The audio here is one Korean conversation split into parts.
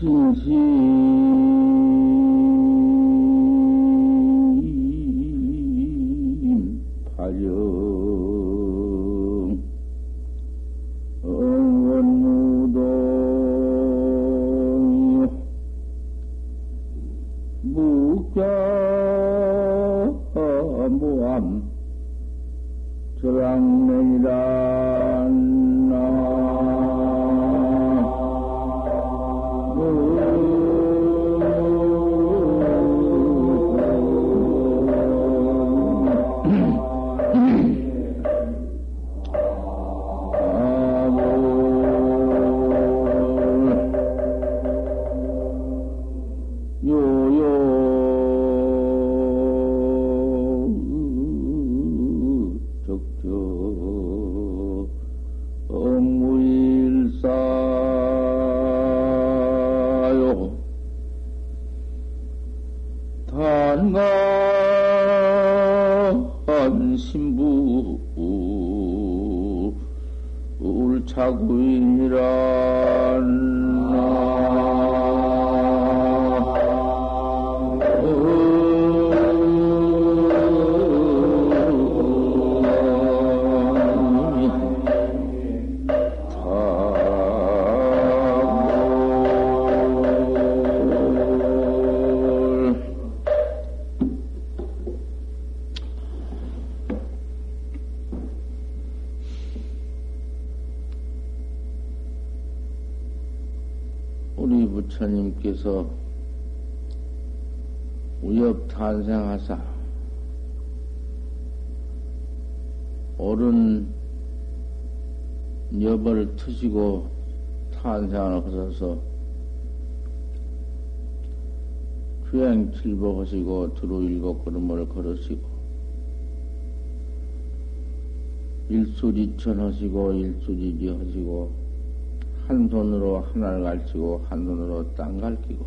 진심 우리 부처님께서 우엽 탄생하사 옳은 엽을 트시고 탄생을 하셔서. 주행 칠복하시고 두루 일곱 걸음을 걸으시고 일수지천 하시고 일수지지 하시고 한 손으로 하나를 갈치고 한 손으로 땅 갈기고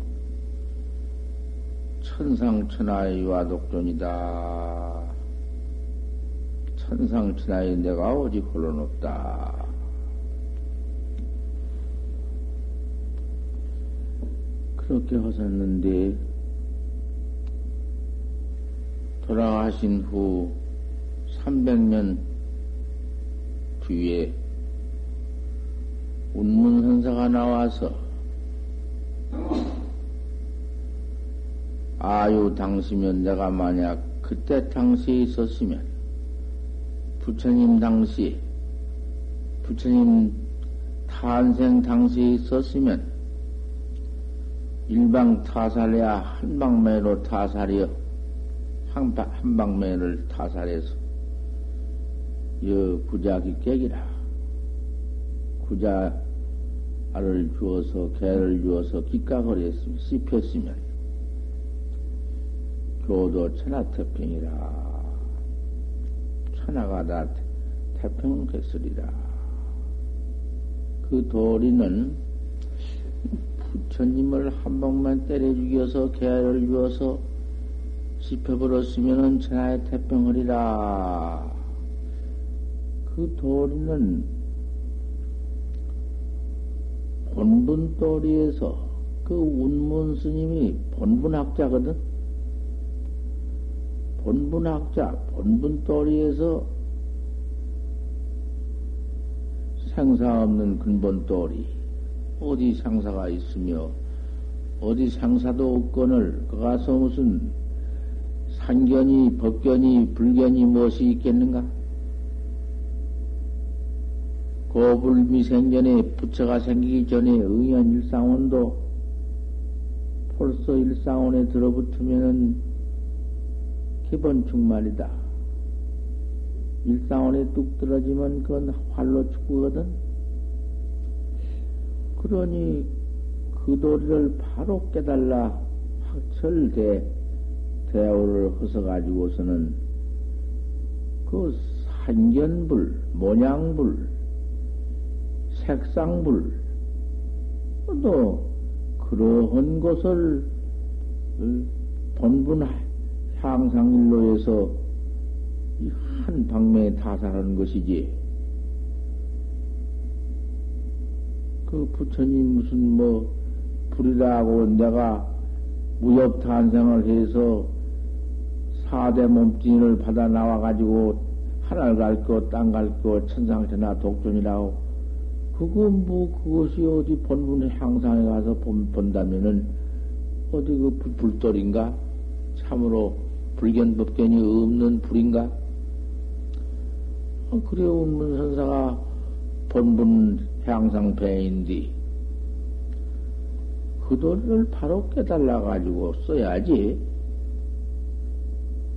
천상천하의 와독존이다. 천상천하의 내가 오직 홀로는 없다. 그렇게 하셨는데 돌아가신 후 300년 뒤에 운문선사가 나와서 아유 당시면 내가 만약 그때 당시에 있었으면 부처님 당시 부처님 탄생 당시에 있었으면 일방 타살해야 한방매로 타살이여 한방, 한방매를 타살해서 여 구자기 깨기라 구자를 주어서 개를 주어서 기가거리 했으면 씹혔으면 교도 천하태평이라. 천하가 다 태평했으리라. 그 도리는 부처님을 한 방만 때려 죽여서 개를 주어서 씹혀버렸으면은 천하의 태평하리라. 그 도리는 본분 도리에서 그 운문 스님이 본분학자거든. 본분학자, 본분 도리에서 생사 없는 근본 도리. 어디 상사가 있으며, 어디 상사도 없거늘, 그 가서 무슨 상견이, 법견이, 불견이 무엇이 있겠는가? 고불미생전에 부처가 생기기 전에 의연 일상원도 벌써 일상원에 들어붙으면은 기본 충만이다. 일상원에 뚝 떨어지면 그건 활로 축구거든. 그러니 그 도리를 바로 깨달라 확철대 대우를 허서가지고서는 그 산견불, 모양불, 색상불, 또 그러한 것을 본분 향상일로에서 한 방면에 타살하는 것이지. 그 부처님 무슨 뭐 불이라고 내가 무역 탄생을 해서 사대 몸뚱이를 받아 나와가지고 하늘 갈거, 땅 갈거, 천상천하 독존이라고. 그거 뭐, 그것이 어디 본분의 향상에 가서 본, 본다면은, 어디 그 불, 불돌인가? 참으로 불견법견이 없는 불인가? 어, 그래, 운문 선사가 본분 향상 배인디, 그 도를 바로 깨달아 가지고 써야지.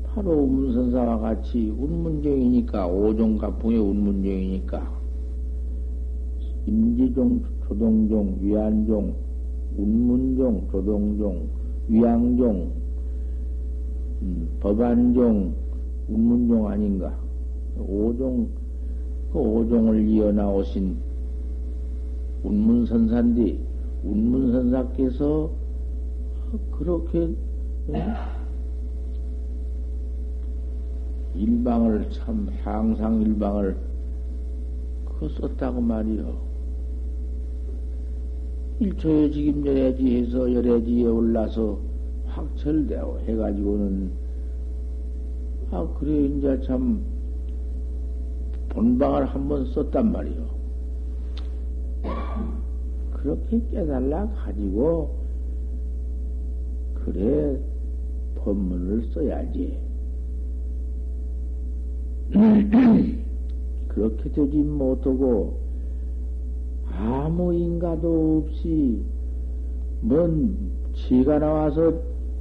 바로 운문선사와 같이 운문종이니까, 오종갑풍의 운문종이니까, 임지종, 조동종, 위안종, 운문종, 조동종, 위양종, 음, 법안종, 운문종 아닌가? 오종, 그 오종을 이어 나오신 운문선사인데, 운문선사께서 그렇게 예? 일방을 참 향상 일방을 그 썼다고 말이요. 일초에 지금 열애지 해서 열애지에 올라서 확철되어 해가지고는 아 그래 이제 참 본방을 한번 썼단 말이요. 그렇게 깨달라 가지고 그래 법문을 써야지. 그렇게 되지 못하고 아무 인가도 없이 뭔 지가 나와서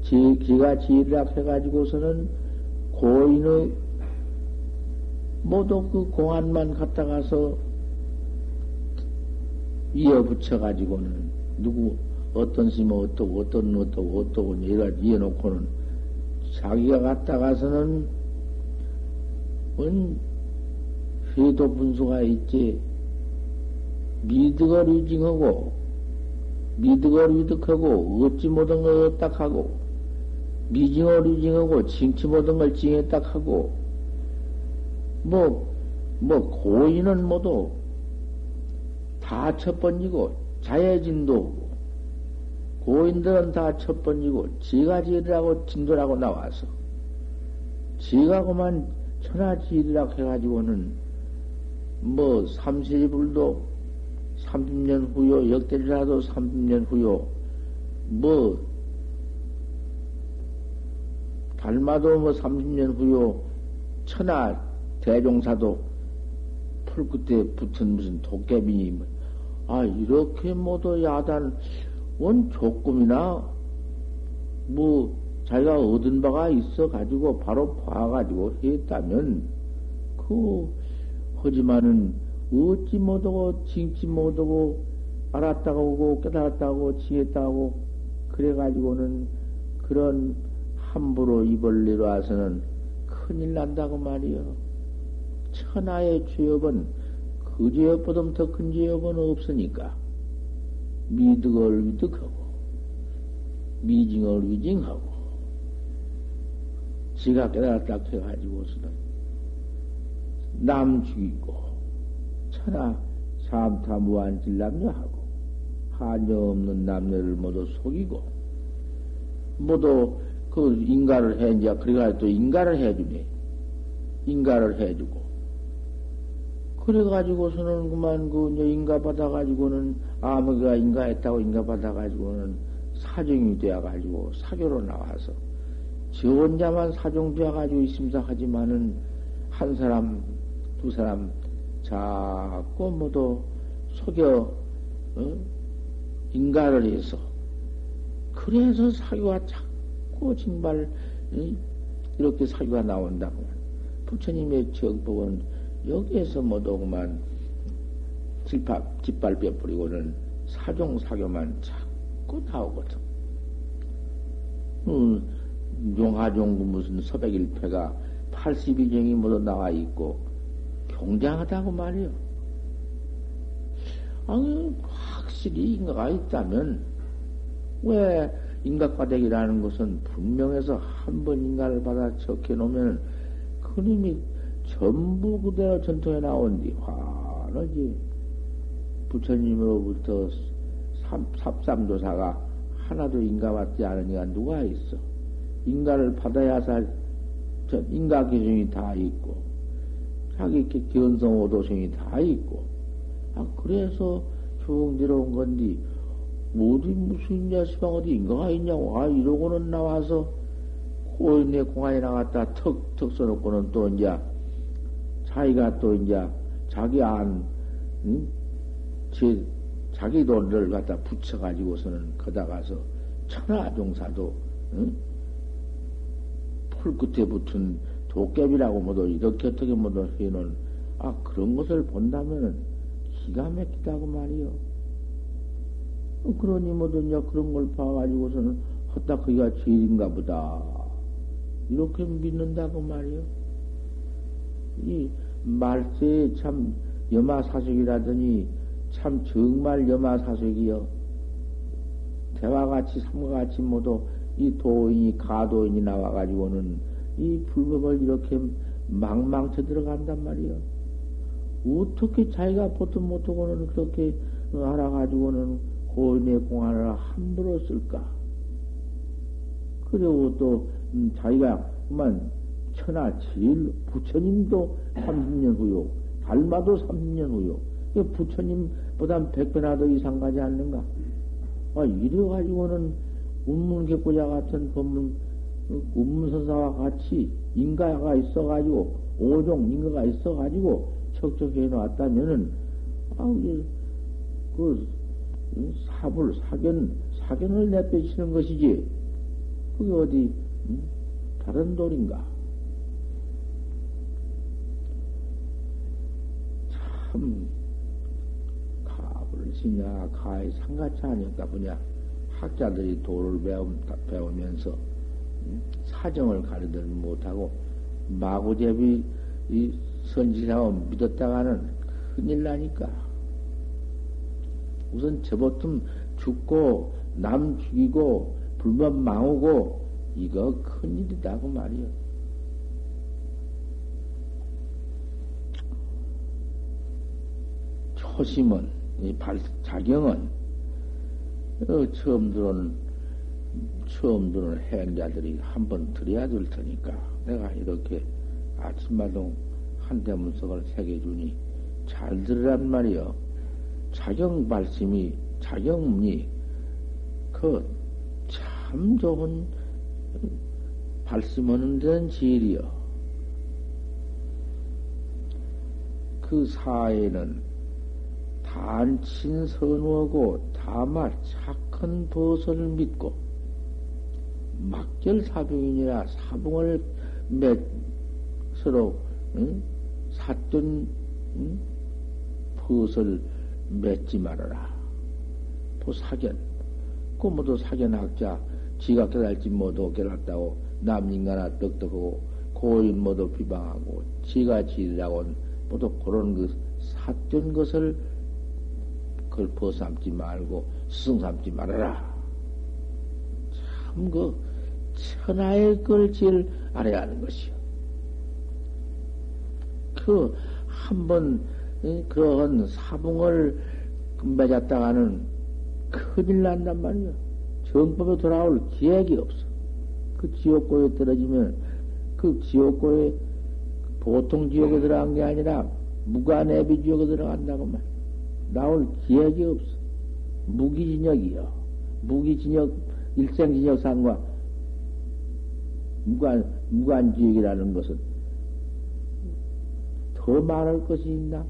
지, 지가 지락 해가지고서는 고인의 모두 그 공안만 갖다 가서 이어 붙여가지고는 누구 어떤 스님 어떠고 어떤 어떠고 어떠고 이래 이어놓고는 자기가 갔다 가서는 뭔 회도 분수가 있지 미득을 위징하고 미득을 위득하고 얻지 못한 걸 얻딱하고 미징을 위징하고 징치 못한 걸 징했딱하고 뭐, 뭐 고인은 모두 다 첫 번이고 자해진도 고인들은 다 첫 번이고 지가 지으라고 진도라고 나와서 지가 그만 천하지으라고 해가지고는 뭐 삼세불도 30년 후요 역대리라도 30년 후요 뭐 달마도 뭐 30년 후요 천하 대종사도 풀 끝에 붙은 무슨 도깨비 뭐. 아 이렇게 모두 야단 원 조금이나 뭐 자기가 얻은 바가 있어 가지고 바로 봐가지고 했다면 그 하지만은 얻지 못하고 징치 못하고 알았다고 오고 깨달았다고 지했다고 그래가지고는 그런 함부로 입을 내려와서는 큰일 난다고 말이요. 천하의 죄업은 그 죄업보다 더 큰 죄업은 없으니까 미득을 위득하고 미징을 위징하고 지가 깨달았다 해가지고서는 남 죽이고 천하 삼타 무한질 남녀하고 한여 없는 남녀를 모두 속이고 모두 그 인가를 해 이제 그래가 또 인가를 해주네. 인가를 해주고. 그래가지고서는 그만 그 인가 받아가지고는 아무가 인가했다고 인가 받아가지고는 사정이 되어가지고 사교로 나와서 저 혼자만 사정되어가지고 있습니다. 하지만은 한 사람 두 사람 자꾸 모두 속여 어? 인가를 해서 그래서 사교가 자꾸 정말 이렇게 사교가 나온다고 부처님의 정법은 여기에서 모두 그만 짓밟, 짓밟혀 버리고는 사종 사교만 자꾸 나오거든. 음, 용화종구 무슨 서백일패가 82정이 모두 나와 있고 경장하다고 말이요. 아니, 확실히 인가가 있다면, 왜 인각과대기라는 것은 분명해서 한 번 인가를 받아 적혀 놓으면, 그님이 전부 그대로 전통에 나온 뒤, 화나지. 부처님으로부터 삽, 삽삼조사가 하나도 인가 받지 않으니까 누가 있어? 인가를 받아야 살, 저 인가 기준이 다 있고, 자기 견성 오도성이 다 있고, 아, 그래서 쭉 내려온 건데, 어디 무슨 야시방 어디 인가가 있냐고, 아, 이러고는 나와서, 호인의 공안에 나갔다 턱, 턱 써놓고는 또 이제, 자기가 또 이제, 자기 안, 응? 제, 자기 돈을 갖다 붙여가지고서는 거다 가서 천하종사도 응? 풀 끝에 붙은 도깨비라고 뭐도 이렇게 어떻게 뭐도 해놓은 아 그런 것을 본다면은 기가 막히다고 말이요. 어, 그러니 이제 그런 걸 봐가지고서는 헛다 그기가 제일인가 보다 이렇게 믿는다고 말이요. 이 말세에 참 여마사색이라더니 참 정말 여마사색이여. 대화같이 삼과같이 모두 이 도인이 가도인이 나와가지고는 이 불법을 이렇게 망망쳐 들어간단 말이여. 어떻게 자기가 보통 못하고는 그렇게 알아가지고는 고인의 공안을 함부로 쓸까? 그리고 또 음, 자기가 그만 천하 제일 부처님도 30년 후요, 달마도 30년 후요. 부처님보다 백배나 더 이상 가지 않는가? 아, 이래가지고는 운문객고자 같은 법문, 운문선사와 같이 인가가 있어가지고, 오종 인가가 있어가지고, 척척해 놨다면은, 아, 그, 사불, 사견, 사견을 내빼치는 것이지. 그게 어디, 음? 다른 돌인가? 참, 가불시냐, 가에 상가치 아닐까 보냐. 학자들이 도를 배움, 배우면서 음? 사정을 가르들 못하고 마구제비 이 선지사고 믿었다가는 큰일 나니까. 우선 저보통 죽고 남 죽이고 불법 망하고 이거 큰일이다고 말이요. 초심은 이 발, 자경은 어, 처음 들어온 처음 들어온 행자들이 한번 들어야 될 테니까 내가 이렇게 아침마다 한 대문석을 새겨주니 잘 들으란 말이요. 자경 말씀이 자경문이 그 참 좋은 발심하는 데는 지일이요. 그 사회는 단친 선우하고 다말 착한 벗을 믿고 막결 사병이니라 사봉을 맺 서로 응? 샀던 응? 벗을 맺지 말아라. 보사견. 그 모두 사견학자 지가 깨달지 못하고 깨달았다고 남인가나 떡떡하고 고인 모두 비방하고 지가 지으라고 모두 그런 그 삿된 것을 그걸 벗삼지 말고 스승 삼지 말아라. 참 그 천하의 걸 제일 알아야 하는 것이요. 그 한 번 그런 사붕을 맺었다가는 큰일 난단 말이야. 정법에 돌아올 기획이 없어. 그 지옥고에 떨어지면 그 지옥고에 보통 지옥에 들어간 게 아니라 무관애비 지옥에 들어간다고 말. 나올 기획이 없어. 무기진역이요. 무기진역, 일생진역상과 무관, 무관지역이라는 것은 더 말할 것이 있나?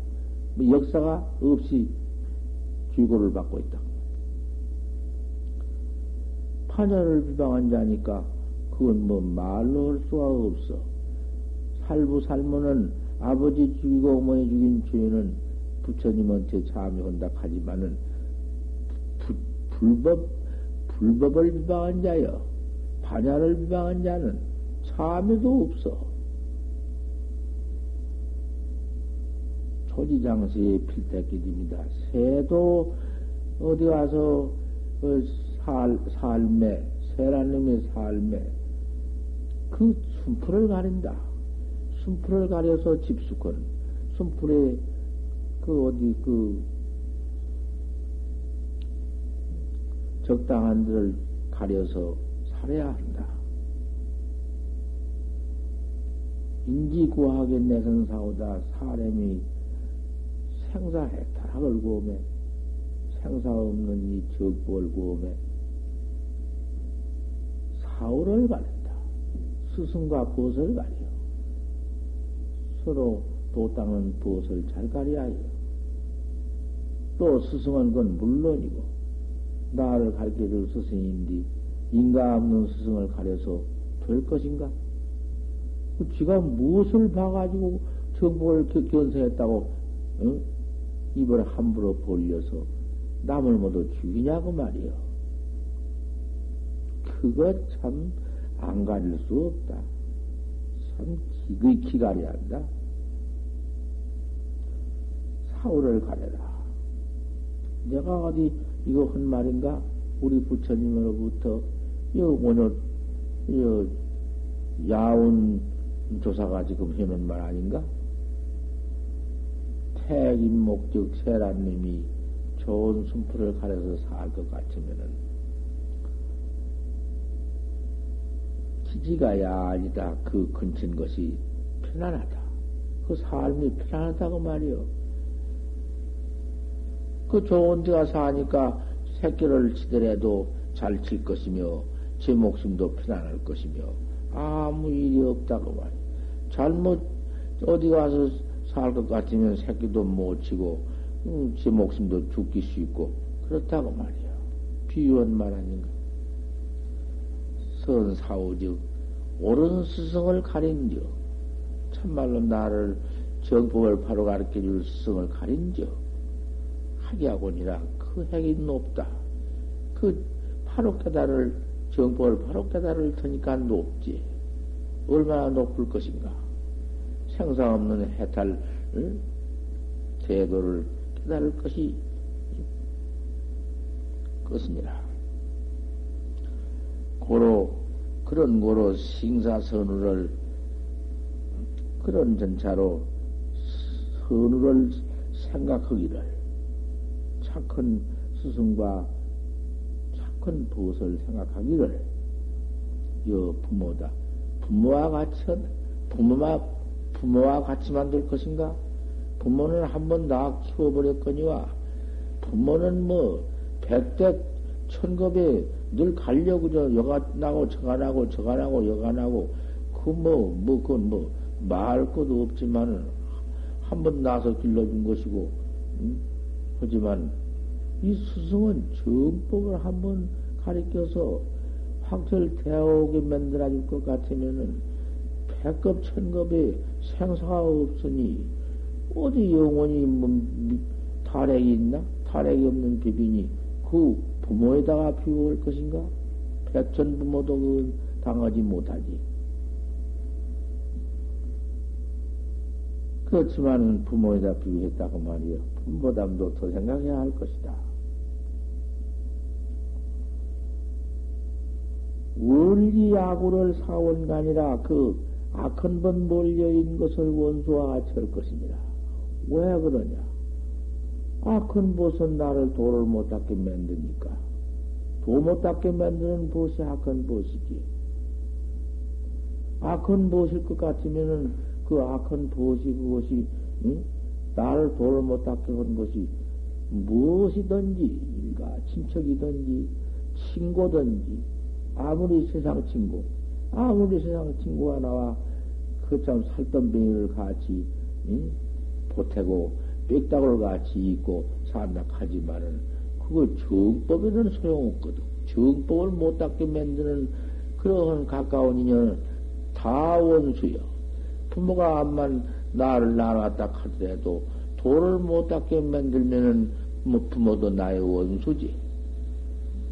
뭐 역사가 없이 주고를 받고 있다. 파녀를 비방한 자니까 그건 뭐 말로 할 수가 없어. 살부 살모는 아버지 죽이고 어머니 죽인 죄는 부처님한테 참여한다 하지만은 부, 불법 불법을 비방한 자여 반야를 비방한 자는 참여도 없어. 초지장세의 필대끼입니다. 새도 어디 가서 어, 살, 삶에, 세란 놈의 삶에 그 순풀을 가린다. 순풀을 가려서 집수건, 순풀에 그 어디 그 적당한 데를 가려서 살아야 한다. 인지구하게 내선사오다 사람이 생사해탈학을 구하며 생사 없는 이 적보를 구하며 사오를 가린다. 스승과 벗을 가려. 서로 도땅은 벗을 잘 가려야 해요. 또 스승은 그건 물론이고 나를 가르쳐줄 스승인데 인가 없는 스승을 가려서 될 것인가? 그 지가 무엇을 봐가지고 정보를 견성했다고 어? 입을 함부로 벌려서 남을 모두 죽이냐고 말이요. 그거 참 안 가릴 수 없다. 참 기의 기가려야 한다. 사후를 가려라. 내가 어디 이거 한 말인가? 우리 부처님으로부터 요 오늘 요 야운 조사가 지금 해놓은 말 아닌가? 태인 목적 세란님이 좋은 순풀을 가려서 살 것 같으면은 기지가야 아니다. 그 근친 것이 편안하다. 그 삶이 편안하다고 말이요. 그 좋은 데가 사니까 새끼를 치더라도 잘 칠 것이며 제 목숨도 편안할 것이며 아무 일이 없다고 말이야. 잘못 어디 가서 살 것 같으면 새끼도 못 치고 음, 제 목숨도 죽기 쉽고 그렇다고 말이야. 비유한 말 아닌가? 선사오즉 옳은 스승을 가린즉 참말로 나를 정법을 바로 가르쳐 줄 스승을 가린즉 학이하고니라 그 핵이 높다. 그 바로 깨달을 정법을 바로 깨달을 테니까 높지. 얼마나 높을 것인가? 생사 없는 해탈 응? 제도를 깨달을 것이 것이니라. 고로 그런 고로 싱사선우를 그런 전차로 선우를 생각하기를 착한 스승과 착한 보을 생각하기를 여 부모다. 부모와 같이 부모와 부모와 같이 만들 것인가? 부모는 한 번 다 키워버렸거니와 부모는 뭐 백대 천겁에 늘 가려고 저 여가 나고 저가 나고 저가 나고 여가 나고 그 뭐 뭐 그건 뭐 말할 것도 없지만은 한 번 나서 길러준 것이고 음? 하지만 이 스승은 정법을 한번 가르쳐서 확철대오게 만들어줄 것 같으면은 백급 천급에 생사가 없으니 어디 영원히 뭐 탈핵이 있나? 탈핵이 없는 비비니 그 부모에다가 비유할 것인가? 백천 부모도 그 당하지 못하지. 그렇지만은 부모에다 비유했다고 말이요. 부모담도 더 생각해야 할 것이다. 원리야구를 사원간이라 그 악한 번 몰려인 것을 원수와 같이 할 것입니다. 왜 그러냐? 악한 벗은 나를 도를 못 닦게 만드니까. 도 못 닦게 만드는 벗이 악한 벗이지. 악한 벗일 것 같으면은 그 악한 벗이 그것이, 응? 나를 도를 못 닦게 한 것이 무엇이든지, 일가 친척이든지, 친구든지, 아무리 세상 친구, 아무리 세상 친구가 나와 그 참 살던뱅이를 같이 응? 보태고 빽다구를 같이 입고 산다 하지만은 그거 정법에는 소용없거든. 정법을 못 닦게 만드는 그러한 가까운 인연은 다 원수여. 부모가 암만 나를 낳았다 하더라도 도를 못 닦게 만들면은 뭐 부모도 나의 원수지.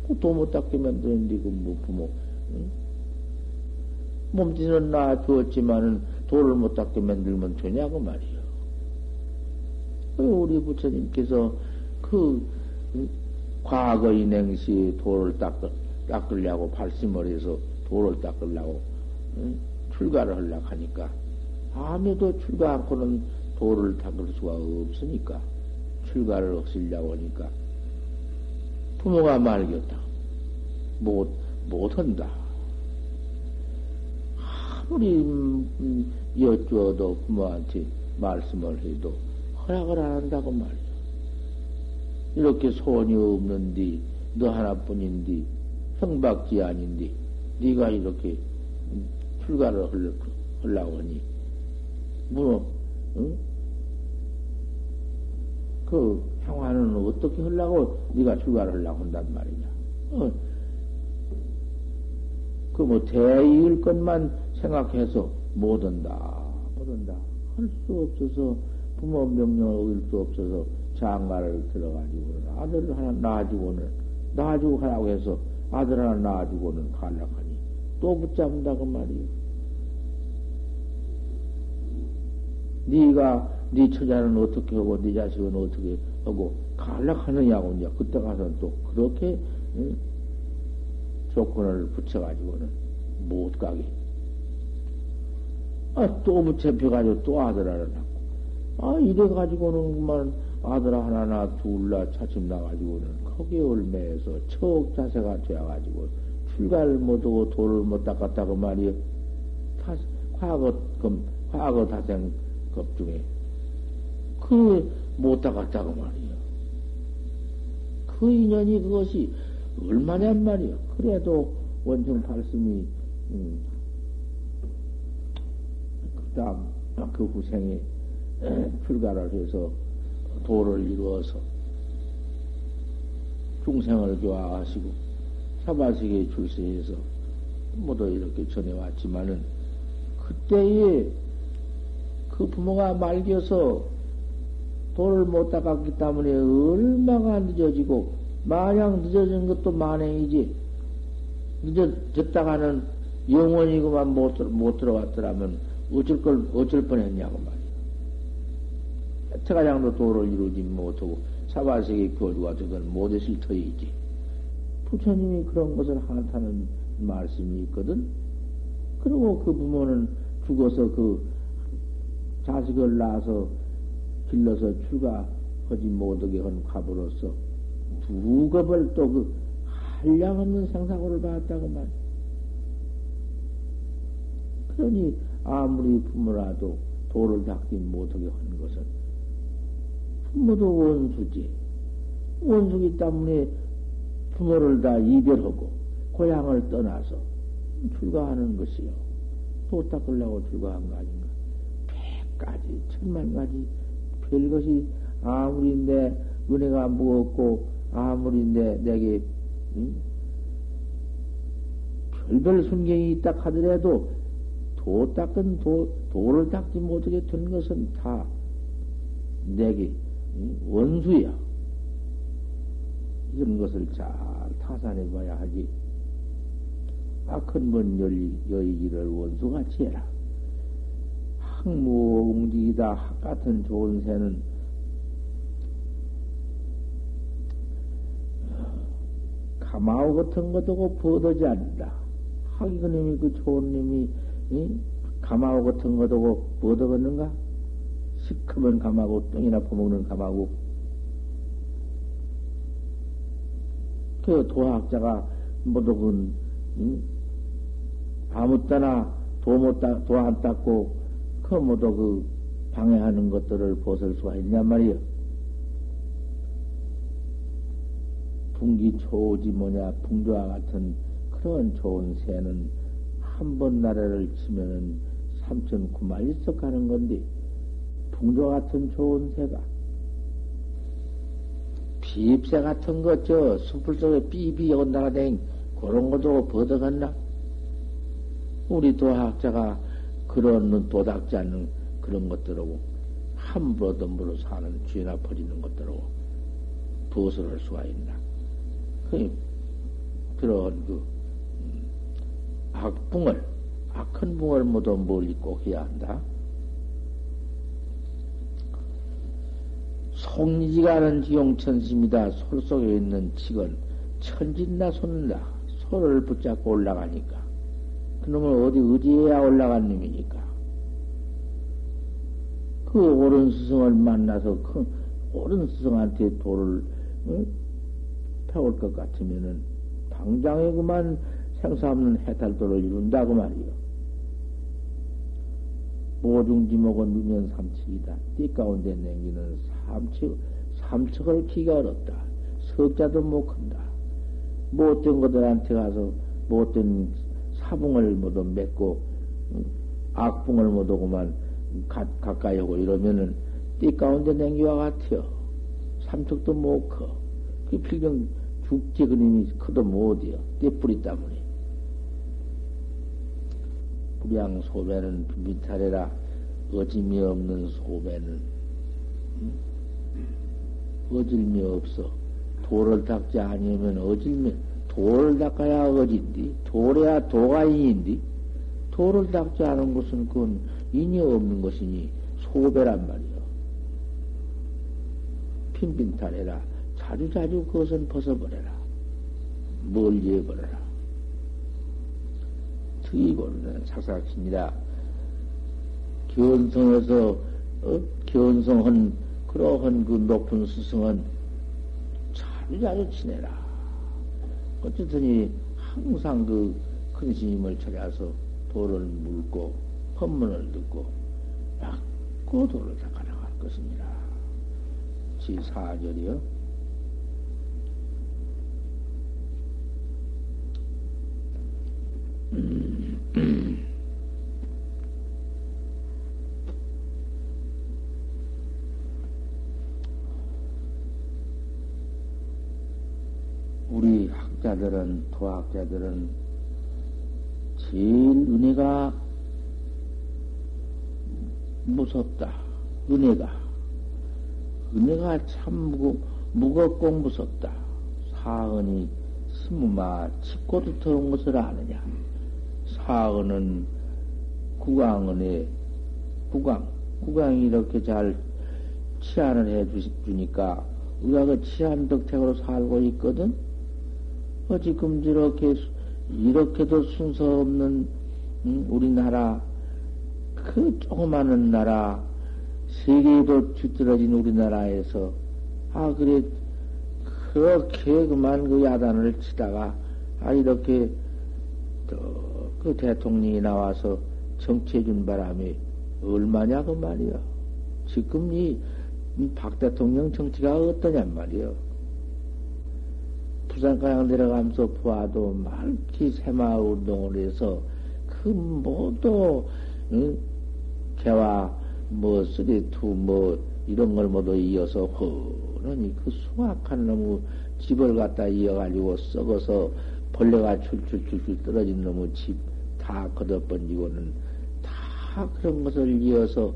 그도못 닦게 만드는데 그뭐 부모 응? 몸짓은 놔두었지만은 돌을 못 닦게 만들면 되냐고 말이요. 우리 부처님께서 그 과거의 냉시 돌을 닦을, 닦으려고 발심을 해서 돌을 닦으려고 응? 출가를 하려고 하니까 아무도 출가 않고는 돌을 닦을 수가 없으니까 출가를 없으려고 하니까 부모가 말겠다. 못, 못한다. 아무리, 음, 여쭈어도 부모한테 말씀을 해도 허락을 안 한다고 말이야. 이렇게 소원이 없는디, 너 하나뿐인디, 형박지 아닌디, 네가 이렇게 출가를 하려고 하니, 뭐, 응? 그 향화는 어떻게 하려고 네가 출가를 하려고 한단 말이냐. 어. 그뭐 대의일 것만 생각해서 못 한다, 못 한다. 할 수 없어서 부모 명령을 어길 수 없어서 장가를 들어가지고는 아들을 하나 낳아주고는 낳아주고 하라고 해서 아들 하나 낳아주고는 갈락하니 또 붙잡는다고 말이요. 네가 네 처자는 어떻게 하고 네 자식은 어떻게 하고 갈락하느냐고 이제 그때 가서는 또 그렇게 응? 조건을 붙여가지고는 못 가게. 아, 또 붙여펴가지고 또 아들 하나 낳고. 아, 이래가지고는 그만 아들 하나나 둘나 차츰 나가지고는 거기에 올매에서 척 자세가 되어가지고 출가를 못하고 돌을 못 닦았다고 말이요. 다, 과거, 금, 과거 다생 급 중에. 그못 닦았다고 말이요. 그 인연이 그것이 얼마냔 말이요. 그래도 원청 발심이, 음, 그 다음, 그 후생에 출가를 해서 도를 이루어서 중생을 교화하시고 사바세계에 출세해서 모두 이렇게 전해왔지만은 그때에 그 부모가 말겨서 도를 못 닦았기 때문에 얼마가 늦어지고 마냥 늦어진 것도 만행이지 늦어졌다가는 영원히 그만 못, 못 들어갔더라면 어쩔 걸 어쩔 뻔 했냐고 말이야. 태가장도 도를 이루지 못하고 사바세계 교주가 되건 못했을 터이지. 부처님이 그런 것을 하다는 말씀이 있거든. 그리고 그 부모는 죽어서 그 자식을 낳아서 길러서 출가하지 못하게 한 과부로서 두 겁을 또 그 한량없는 생사고를 받았다고 말. 그러니 아무리 부모라도 도를 닦지 못하게 한 것은 부모도 원수지. 원수기 때문에 부모를 다 이별하고 고향을 떠나서 출가하는 것이요. 도 닦으려고 출가한 거. 백 가지, 천만 가지, 별것이 아무리 내 은혜가 무겁고, 아무리 내, 내게, 응? 별별 순경이 있다 하더라도, 도 닦은 도, 도를 닦지 못하게 된 것은 다 내게 원수야. 이런 것을 잘 타산해 봐야 하지. 악한 번 여의기를 원수같이 해라. 항무웅지이다. 학 같은 좋은 새는 가마오 같은 것도 버어지 않는다. 학이 그님이 그 좋은 놈이 가마오 같은 것도 버어겠는가? 시커먼 감하고 똥이나 퍼먹는 감하고 그 도학자가 모두 그 응? 아무 때나 도못 도안 닦고 그 모두 그 방해하는 것들을 벗을 수가 있냔 말이요. 풍기 초지 뭐냐 풍조와 같은 그런 좋은 새는 한 번 나라를 치면은 삼천 구만 일석 가는 건데 풍조 같은 좋은 새가 비입새 같은 것, 저, 숲을 속에 삐삐 온다가 댕, 그런 것도 버덕었나? 우리 도학자가 그런 도닥지 않는 그런 것들하고, 함부로 덤부로 사는 죄나 버리는 것들하고, 벗어날 수가 있나? 그, 그런 그, 음, 악붕을, 악한 붕을 모두 멀리 꼭 해야 한다. 송리지가 않은 지용천심이다. 솔 속에 있는 칙은 천진나 손나 소를 붙잡고 올라가니까. 그놈은 어디 의지해야 올라간 놈이니까. 그 옳은 스승을 만나서 그 옳은 스승한테 도를 어? 배울 것 같으면은 당장에 그만 생사 없는 해탈도를 이룬다고 말이요. 모중지목은 누면 삼칙이다. 띠 가운데 냉기는 삼칙, 삼척을 키가 어렵다. 석자도 못 큰다. 못된 것들한테 가서 못된 사붕을 모두 맺고 악붕을 모두 그만 가, 가까이 하고 이러면은 띠 가운데 냉기와 같아요. 삼척도 못 커. 그 필경 죽지 그림이 커도 못이요. 띠뿌리 때문에. 불양 소배는 비탈해라. 어짐이 없는 소배는 어질미 없어. 돌을 닦지 아니면 어질미 돌을 닦아야 어진디 돌에야 도가 인인디 돌을 닦지 않은 것은 그건 인이 없는 것이니 소배란 말이요. 핀핀탈해라. 자주자주 그것은 벗어버려라. 멀리 해버려라. 트이고는 사사키니라. 견성에서, 어? 견성한, 그러한 그 높은 스승은 자주자주 지내라. 어쨌든이 항상 그 큰 스님을 찾아서 돌을 물고, 법문을 듣고, 막고 돌을 닦아 나갈 것입니다. 지 4절이요. 우리 학자들은, 도학자들은 제일 은혜가 무섭다. 은혜가. 은혜가 참 무거, 무겁고 무섭다. 사은이 스무마 짚고도 더운 것을 아느냐. 사은은 구강은에, 구강, 구강이 이렇게 잘 치안을 해 주니까 우리가 그 치안 덕택으로 살고 있거든? 어, 지금 이렇게, 이렇게도 순서 없는, 음, 우리나라, 그 조그마한 나라, 세계에도 뒤떨어진 우리나라에서, 아, 그래, 그렇게 그만 그 야단을 치다가, 아, 이렇게, 그 대통령이 나와서 정치해 준 바람에 얼마냐, 그 말이야. 지금 이 박 대통령 정치가 어떠냔 말이요. 부산가양 내려가면서 보아도 많기 새마을 운동을 해서 그 모두 응? 개와 뭐 쓰리투 뭐 이런 걸 모두 이어서 허러니 그 수확한 놈의 집을 갖다 이어가지고 썩어서 벌레가 출출출출 떨어진 놈의 집 다 걷어번지고는 다 그런 것을 이어서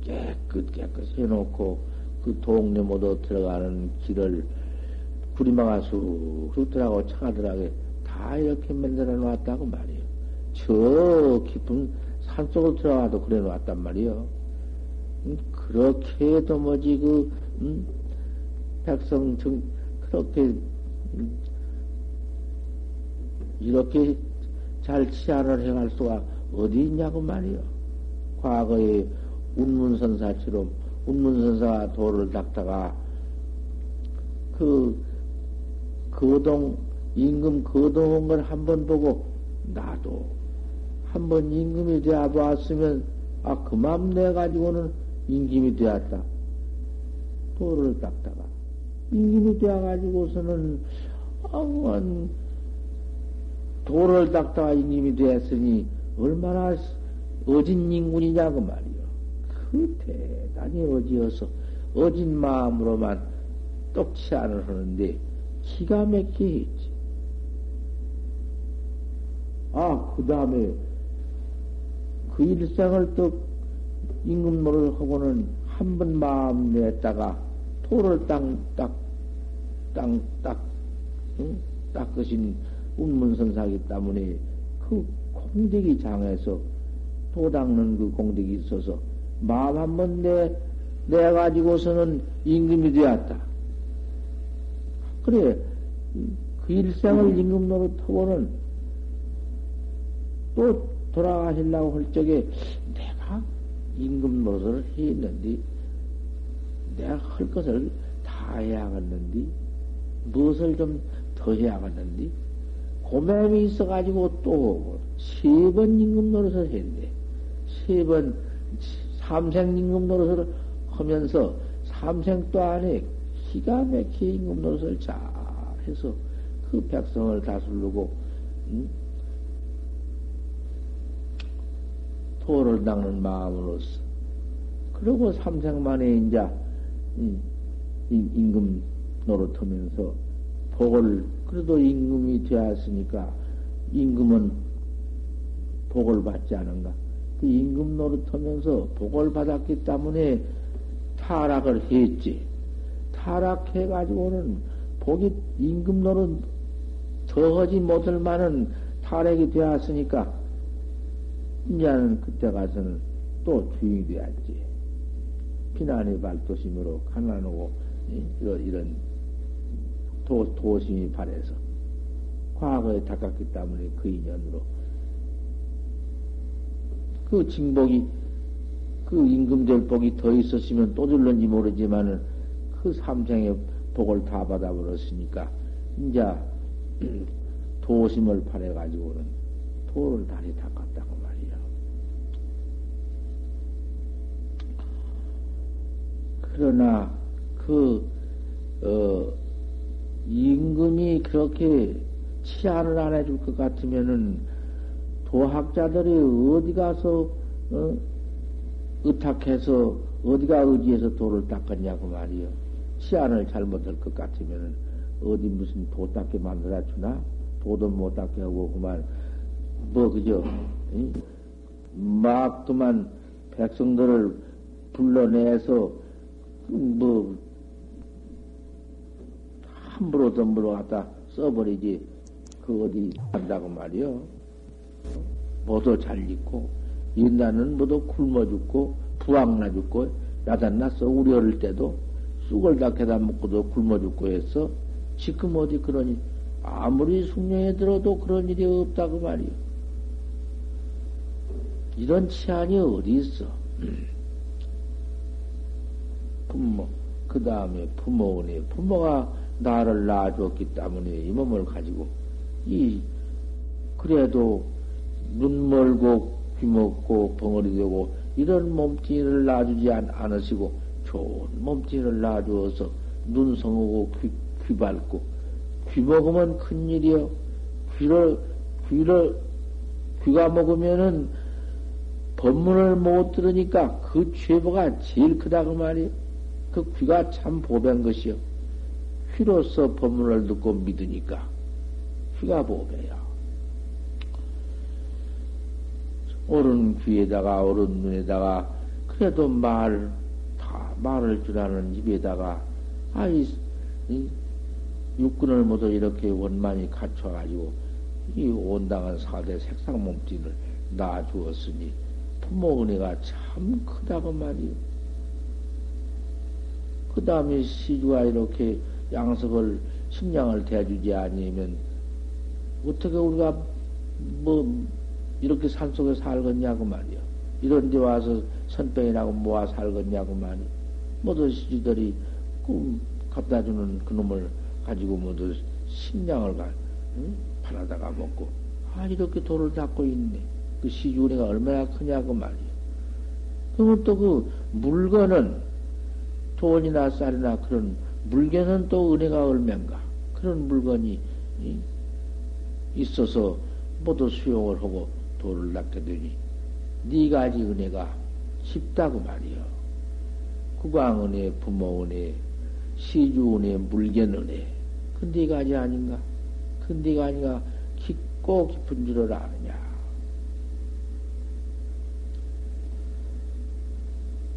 깨끗 깨끗 해놓고 그 동네 모두 들어가는 길을 구리마가 쑥쑥 들어가고 차가 들어가게 다 이렇게 만들어 놨다고 말이요. 저 깊은 산 속으로 들어가도 그래 놨단 말이요. 음, 그렇게 해도 뭐지, 그, 음, 백성 정, 그렇게, 음, 이렇게 잘 치안을 행할 수가 어디 있냐고 말이요. 과거에 운문선사처럼 운문선사가 돌을 닦다가 그 거동, 임금 거동한 걸 한 번 보고, 나도 한 번 임금이 되어 보았으면, 아, 그만 내가지고는 임금이 되었다. 돌을 닦다가. 임금이 되어가지고서는, 아, 돌을 닦다가 임금이 되었으니, 얼마나 어진 인군이냐고 말이요. 그 대단히 어지어서, 어진 마음으로만 똑치 않을 하는데, 기가 막히게 했지. 아, 그 다음에 그 일생을 또 임금노를 하고는 한 번 마음 냈다가 토를 땅, 딱, 땅, 딱, 응? 닦으신 운문선사기 때문에 그 공덕이 장에서 도 닦는 그 공덕이 있어서 마음 한 번 내, 내가지고서는 임금이 되었다. 그래, 그 일생을 임금 노릇하고는 또 돌아가시려고 할 적에 내가 임금 노릇을 했는데, 내가 할 것을 다 해야겠는데, 무엇을 좀 더 해야겠는데, 고매이 있어가지고 또 세 번 임금 노릇을 했네. 세 번, 삼생 임금 노릇을 하면서 삼생 또 안에 기가 막히게 임금 노릇을 잘 해서 그 백성을 다스르고, 응? 도를 닦는 마음으로서. 그리고 삼생 만에 이제, 임금 노릇하면서 복을, 그래도 임금이 되었으니까 임금은 복을 받지 않은가. 그 임금 노릇하면서 복을 받았기 때문에 타락을 했지. 타락해가지고는 복이 임금 노릇 더하지 못할 만한 타락이 되었으니까 이제는 그때 가서는 또 주인이 되었지. 피난의 발도심으로 가난하고 이런, 도, 도심이 발해서 과거에 닦았기 때문에 그 인연으로 그 징복이 그 임금절복이 더 있었으면 또 줄런지 모르지만은 그 삼생의 복을 다 받아버렸으니까 이제 도심을 팔해가지고는 도를 다리 닦았다고 말이야. 그러나 그 어, 임금이 그렇게 치안을 안 해줄 것 같으면은 도학자들이 어디 가서 어, 의탁해서 어디가 의지해서 도를 닦았냐고 말이요. 치안을 잘못할 것 같으면은 어디 무슨 도 닦게 만들어 주나? 도도 못 닦게 하고 그만 뭐 응? 막 그만 백성들을 불러내서 뭐 함부로 덤부로 갖다 써버리지 그 어디 한다고 말이요. 모두 잘 있고 인간은 모두 굶어 죽고 부황나 죽고 야단났어 어릴 때도 쑥을 다 개다 먹고도 굶어 죽고 했어 지금 어디 그러니 아무리 숙녀에 들어도 그런 일이 없다고 말이요. 이런 치안이 어디 있어? 부모, 그 다음에 부모니 부모가 나를 낳아주었기 때문에 이 몸을 가지고, 이, 그래도 눈 멀고 귀 먹고 벙어리 되고 이런 몸뚱이를 낳아주지 않, 않으시고 좋은 몸뚱이를 낳아주어서 눈 성하고 귀, 귀 밝고 귀 먹으면 큰일이요. 귀를, 귀를, 귀가 먹으면은 법문을 못 들으니까 그 죄보가 제일 크다고 말이요. 그 귀가 참 보배인 것이요. 귀로서 법문을 듣고 믿으니까 귀가 보배야. 옳은 귀에다가 옳은 눈에다가 그래도 말, 다 말을 줄 아는 입에다가 아이 육군을 모두 이렇게 원만히 갖춰가지고 이 온당한 사대 색상 몸뚱이를 놔주었으니 부모 은혜가 참 크다고 말이요. 그 다음에 시주가 이렇게 양석을 식량을 대주지 아니면 어떻게 우리가 뭐 이렇게 산속에 살겠냐고 말이요. 이런 데 와서 선병이라고 모아 살겠냐고 말이요. 모두 시주들이 그 갖다 주는 그놈을 가지고 모두 식량을 가, 응? 팔아다가 먹고, 아, 이렇게 돌을 닦고 있네. 그 시주은혜가 얼마나 크냐고 말이요. 그러면 또 그 물건은 돈이나 쌀이나 그런 물건은 또 은혜가 얼마인가. 그런 물건이 있어서 모두 수용을 하고 도를 닦게 되니 네 가지 은혜가 쉽다고 말이요. 국왕 은혜, 부모 은혜, 시주 은혜, 물견 은혜. 그네 가지 아닌가? 그네 가지가 깊고 깊은 줄을 아느냐?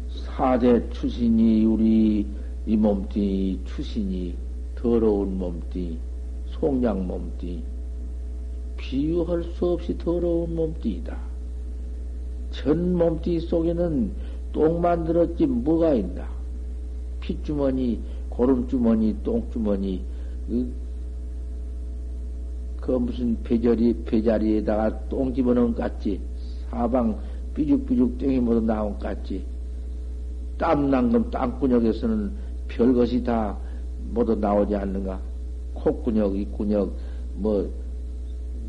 사대 출신이 우리 이 몸뚱이 출신이 더러운 몸뚱이, 속량 몸뚱이, 비유할 수 없이 더러운 몸뚱이다. 전 몸뚱이 속에는 똥 만들었지 뭐가 있나? 핏주머니, 고름주머니, 똥주머니, 그, 그 무슨 배자리, 배자리에다가 똥 집어넣은 것 같지? 사방 삐죽삐죽 땡이 모두 나온 것 같지? 땀난 건 땅구녕에서는 별것이 다 모두 나오지 않는가? 콧구녕, 입구녕, 뭐,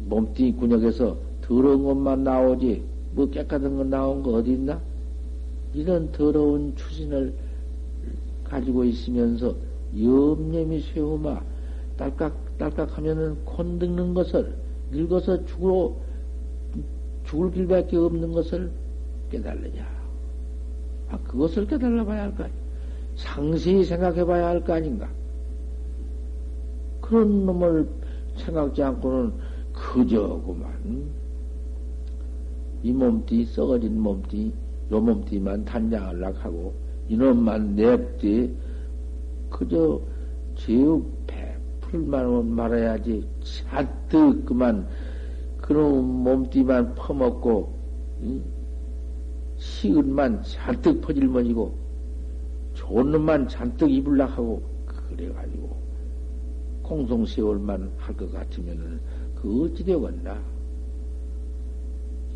몸뚱이 근육에서 더러운 것만 나오지, 뭐 깨끗한 거 나온 거 어디 있나? 이런 더러운 추신을 가지고 있으면서 염념이 세우마 딸깍 딸깍 하면은 콘 늙는 것을 늙어서 죽으러 죽을 길밖에 없는 것을 깨달느냐? 아 그것을 깨달아 봐야 할 거 아니? 상세히 생각해 봐야 할 거 아닌가? 그런 놈을 생각지 않고는 그저구만 이 몸띠 썩어진 몸띠 요 몸띠만 단장하려고 하고 이놈만 냅디 그저 제우 베풀만 말아야지 잔뜩 그만 그런 몸띠만 퍼먹고 응? 시은만 잔뜩 퍼질머지고 좋은 놈만 잔뜩 입을락 하고 그래가지고 공송세월만 할 것 같으면은 그 어찌 되겠나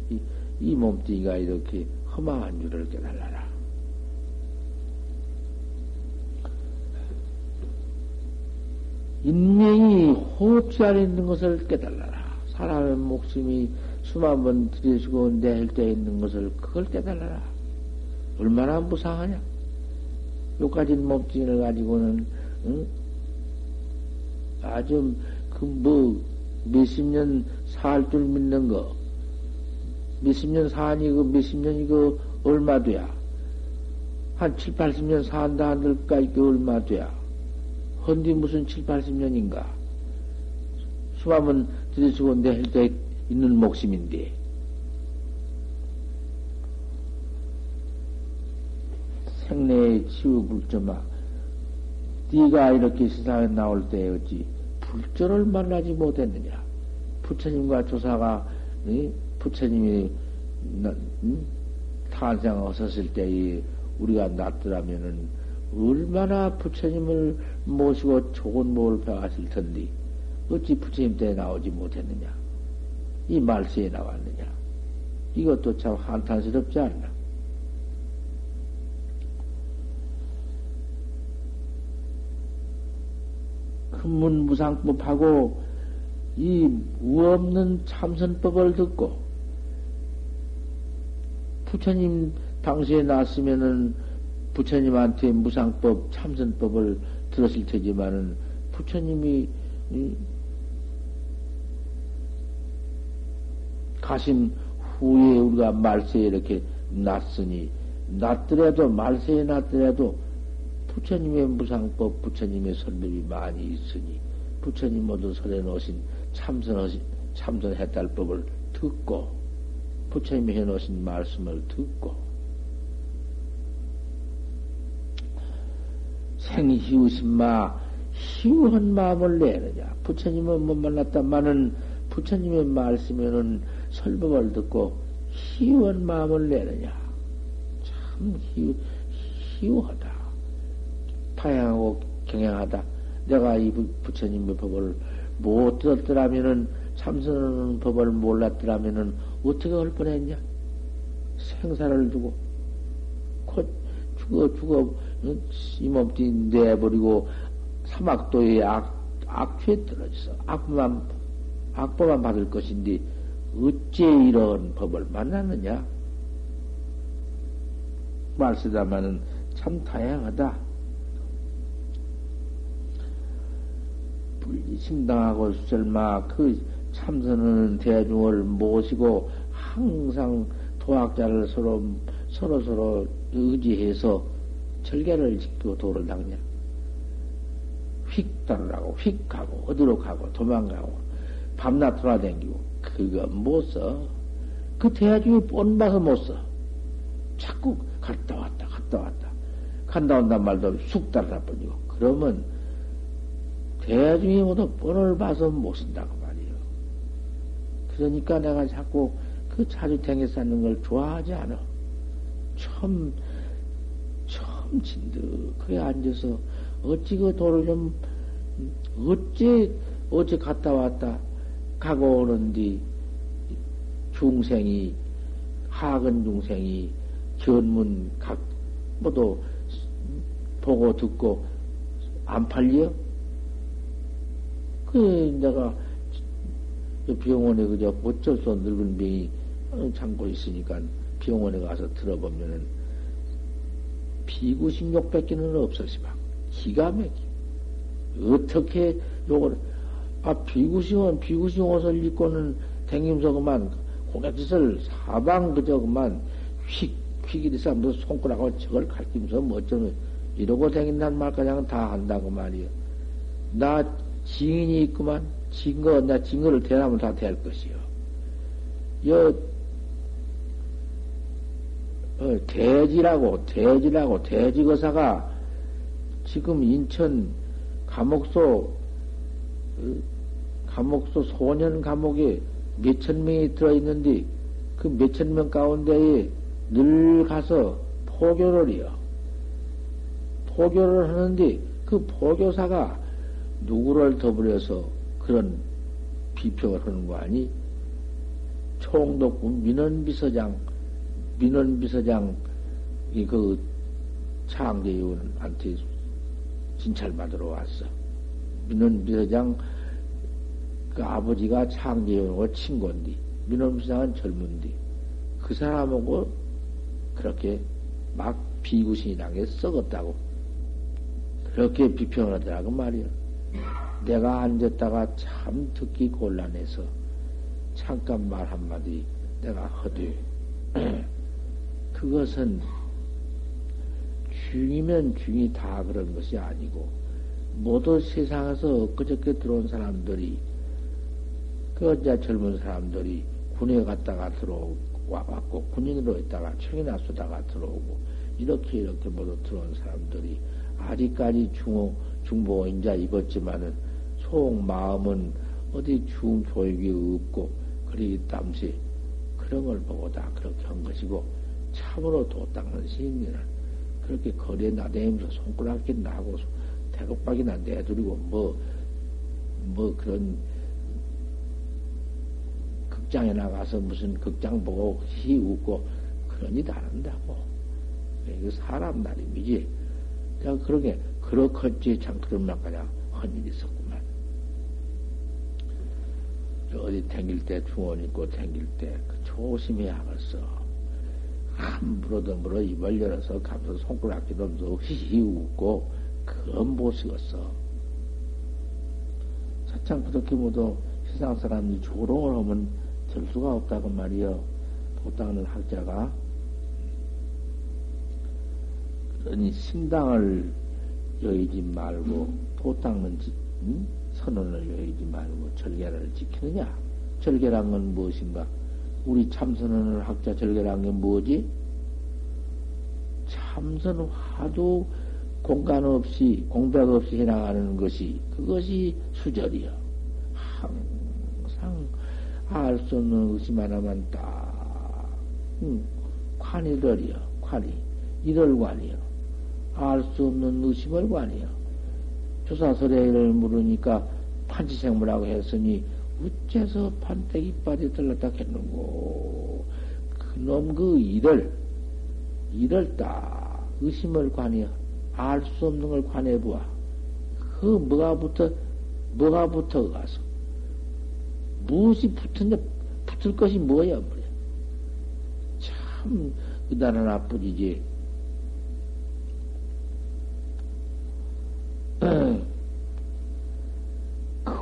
이, 이 몸뚱이가 이렇게 허망한 줄을 깨달아라. 인명이 호흡지 안에 있는 것을 깨달아라. 사람의 목숨이 숨한번 들이쉬고 내릴 때 있는 것을 그걸 깨달아라. 얼마나 무상하냐? 요까진 몸뚱이를 가지고는, 응? 아주, 그, 뭐, 몇십 년 살 줄 믿는 거, 몇십 년 사니, 그 몇십 년이 그 얼마 돼야? 한 7, 80년 산다 한들까, 이게 얼마 돼야? 헌디 무슨 7, 80년인가? 수화면 들이쓰고 내할 때 있는 목숨인데. 생내의 치유 불점아. 네가 이렇게 세상에 나올 때 어찌 불조를 만나지 못했느냐? 부처님과 조사가 부처님이 탄생하셨을 때에 우리가 낫더라면은 얼마나 부처님을 모시고 좋은 목을 배웠을 텐데 어찌 부처님 때 나오지 못했느냐? 이 말세에 나왔느냐? 이것도 참 한탄스럽지 않나? 큰문무상법하고 이 우없는 참선법을 듣고 부처님 당시에 났으면은 부처님한테 무상법, 참선법을 들었을 테지만은 부처님이 가신 후에 우리가 말세에 이렇게 났으니 났더라도 말세에 났더라도 부처님의 무상법, 부처님의 설법이 많이 있으니 부처님 모두 설해 놓으신 참선하신 참선했달법을 듣고 부처님이 해 놓으신 말씀을 듣고 생희우신마 희우한 마음을 내느냐? 부처님은 못 만났다마는 부처님의 말씀에는 설법을 듣고 희우한 마음을 내느냐? 참 희우, 희우하다. 다양하고 경향하다. 내가 이 부처님의 법을 못 들었더라면은 참선하는 법을 몰랐더라면은 어떻게 할 뻔했냐? 생사를 두고 곧 죽어 죽어 이 몸뚱이 내버리고 사막도의 악 악취에 떨어져서 악만 악보만 받을 것인데 어째 이런 법을 만났느냐? 말쓰다마는 참 다양하다. 불리심당하고 설마 그 참선하는 대중을 모시고 항상 도학자를 서로 서로 서로 의지해서 절개를 짓고 도를 닦냐. 휙 따르라고 휙 가고 어디로 가고 도망가고 밤낮 돌아다니고 그거 못 써. 그 대중이 뻔봐서 못 써. 자꾸 갔다 왔다 갔다 왔다 간다 온단 말도 쑥 따라 버리고 그러면 대중이 모두 뻔을 봐서 못 쓴다고. 그러니까 내가 자꾸 그 자주 댕겨 쌓는 걸 좋아하지 않아. 참, 참 진득하게 앉아서 어찌 그 도를 좀, 어찌, 어찌 갔다 왔다 가고 오는디 중생이, 하근 중생이 견문 각, 모두 보고 듣고 안 팔려? 그 내가 병원에 그저 어쩔 수 없는 늙은 병이 참고 있으니까 병원에 가서 들어보면은 비구신욕 뺏기는 없었지만 기가 막히 어떻게 요걸 아 비구신은 비구신 옷을 입고는 댕김서 그만 고갯짓을 사방 그저 그만 휙 휙이리서 무슨 손가락하고 저걸 갈기면서 뭐 어쩌면 이러고 댕긴단 말 그냥 다 한다고 말이요. 나 증인이 있구만 증거 나 증거를 대하면 다될 것이요. 여 어, 대지라고 대지라고 대지거사가 지금 인천 감옥소 어, 감옥소 소년 감옥에 몇천 명이 들어있는데 그 몇천 명 가운데에 늘 가서 포교를 해요. 포교를 하는데 그 포교사가 누구를 더불여서 그런 비평을 하는 거 아니? 총독부 민원비서장, 민원비서장, 이그 창제위원한테 진찰받으러 왔어. 민원비서장 그 아버지가 창제위원하고 친구인데, 민원비서장은 젊은데, 그 사람하고 그렇게 막 비구신이라게 썩었다고. 그렇게 비평을 하더라고 말이야. 내가 앉았다가 참 듣기 곤란해서 잠깐 말 한마디 내가 허되 그것은 중이면 중이 다 그런 것이 아니고 모두 세상에서 엊그저께 들어온 사람들이 그 이제 젊은 사람들이 군에 갔다가 들어와갖고 군인으로 있다가 청이나 쏘다가 들어오고 이렇게 이렇게 모두 들어온 사람들이 아직까지 중호 중보 인자 입었지만은 속 마음은 어디 중조익이 없고 그리 땀시 그런 걸 보고 다 그렇게 한 것이고 참으로 도 닦는 시인들은 그렇게 거리에 나대면서 손가락이나 하고 대국박이나 내두리고 뭐, 뭐 그런 극장에 나가서 무슨 극장 보고 히 웃고 그런 일도 안 한다고. 이거 사람 나름이지. 그냥 그러게, 그렇겠지. 참 그런 말까지 한 일이 있었구만. 어디 댕길 때 중원 있고 댕길 때그 조심해야겠어. 함부로도 물어 입을 열어서 가면서 손가락기도 없어 히히 웃고 그건 못 쓰겠어. 차창 그렇게 모두 세상 사람이 조롱을 하면 될 수가 없다고 말이여. 도닦는 학자가 그러니 신당을 여의지 말고 도닦는 응? 선언을 여의지 말고 절개를 지키느냐? 절개란 건 무엇인가? 우리 참선언을 학자 절개란 게 뭐지? 참선 화도 공간 없이, 공백 없이 해나가는 것이, 그것이 수절이요. 항상 알 수 없는 의심 하나만 딱, 응, 관이들이요, 관이. 이럴 관이요. 알 수 없는 의심을 관이요. 조사설의를 물으니까 판치생물하고 했으니, 어째서 판때기 빠져 들렀다 했는고. 그놈 그 일을, 일을 딱 의심을 관이요. 알수 없는 걸 관해 보아. 그 뭐가 붙어, 뭐가 붙어 가서. 무엇이 붙은데, 붙을 것이 뭐야, 뭐야. 참, 그다나 나쁘지지.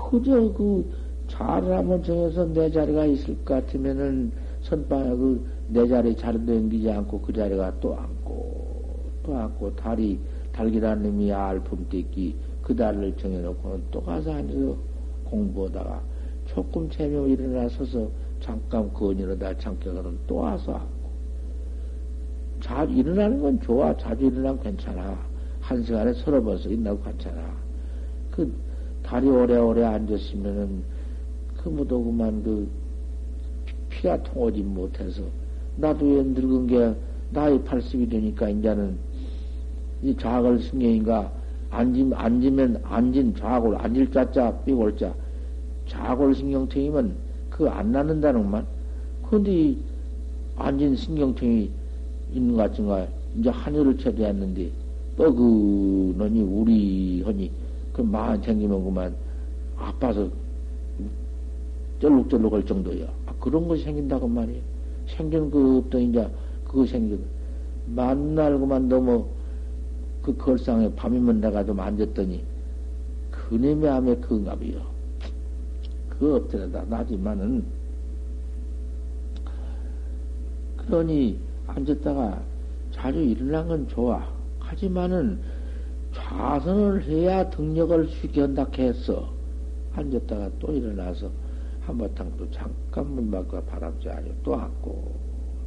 그저 그 자를 한번 정해서 내 자리가 있을 것 같으면은 선방에 그내 자리 자리도 옮기지 않고 그 자리가 또 앉고 또 앉고 다리 달기란 놈이 알품 떼기 그 다리를 정해놓고는 또 가서 앉아서 공부하다가 조금 재미로 일어나 서서 잠깐 건이러다 잠깐은 또 와서 앉고. 자 일어나는 건 좋아. 자주 일어나면 괜찮아 한 시간에 서너 번씩 일어나고 괜찮아. 그 다리 오래오래 앉았으면은 그 무도 그만 그 피가 통하지 못해서 나도 왜 늙은 게 나이 80이 되니까 이제는 이 좌글 승경인가? 앉으면, 앉으면 앉은 좌골, 앉을 자자, 삐골 자, 좌골 신경통이면 그 안 낫는다는 말. 근데 앉은 신경통이 있는 것 같은가, 이제 하늘을 쳐대었는데, 뻐그너니 우리 허니, 그 마음 챙기면 그만 아파서 쩔룩쩔룩 할 정도야. 아, 그런 것이 생긴다고 말이야. 생긴 그 없던 이제 그거 생겨. 만날고만 너무 그 걸상에 밤이면 좀 앉았더니 그놈의 암에 봐요. 그 없더라다 나지만은 그러니 앉았다가 자주 일어난 건 좋아. 하지만은 좌선을 해야 등력을 쉽게 한다 했어. 앉았다가 또 일어나서 한바탕 또 잠깐 문 밖과 바람지 아니고 또 앉고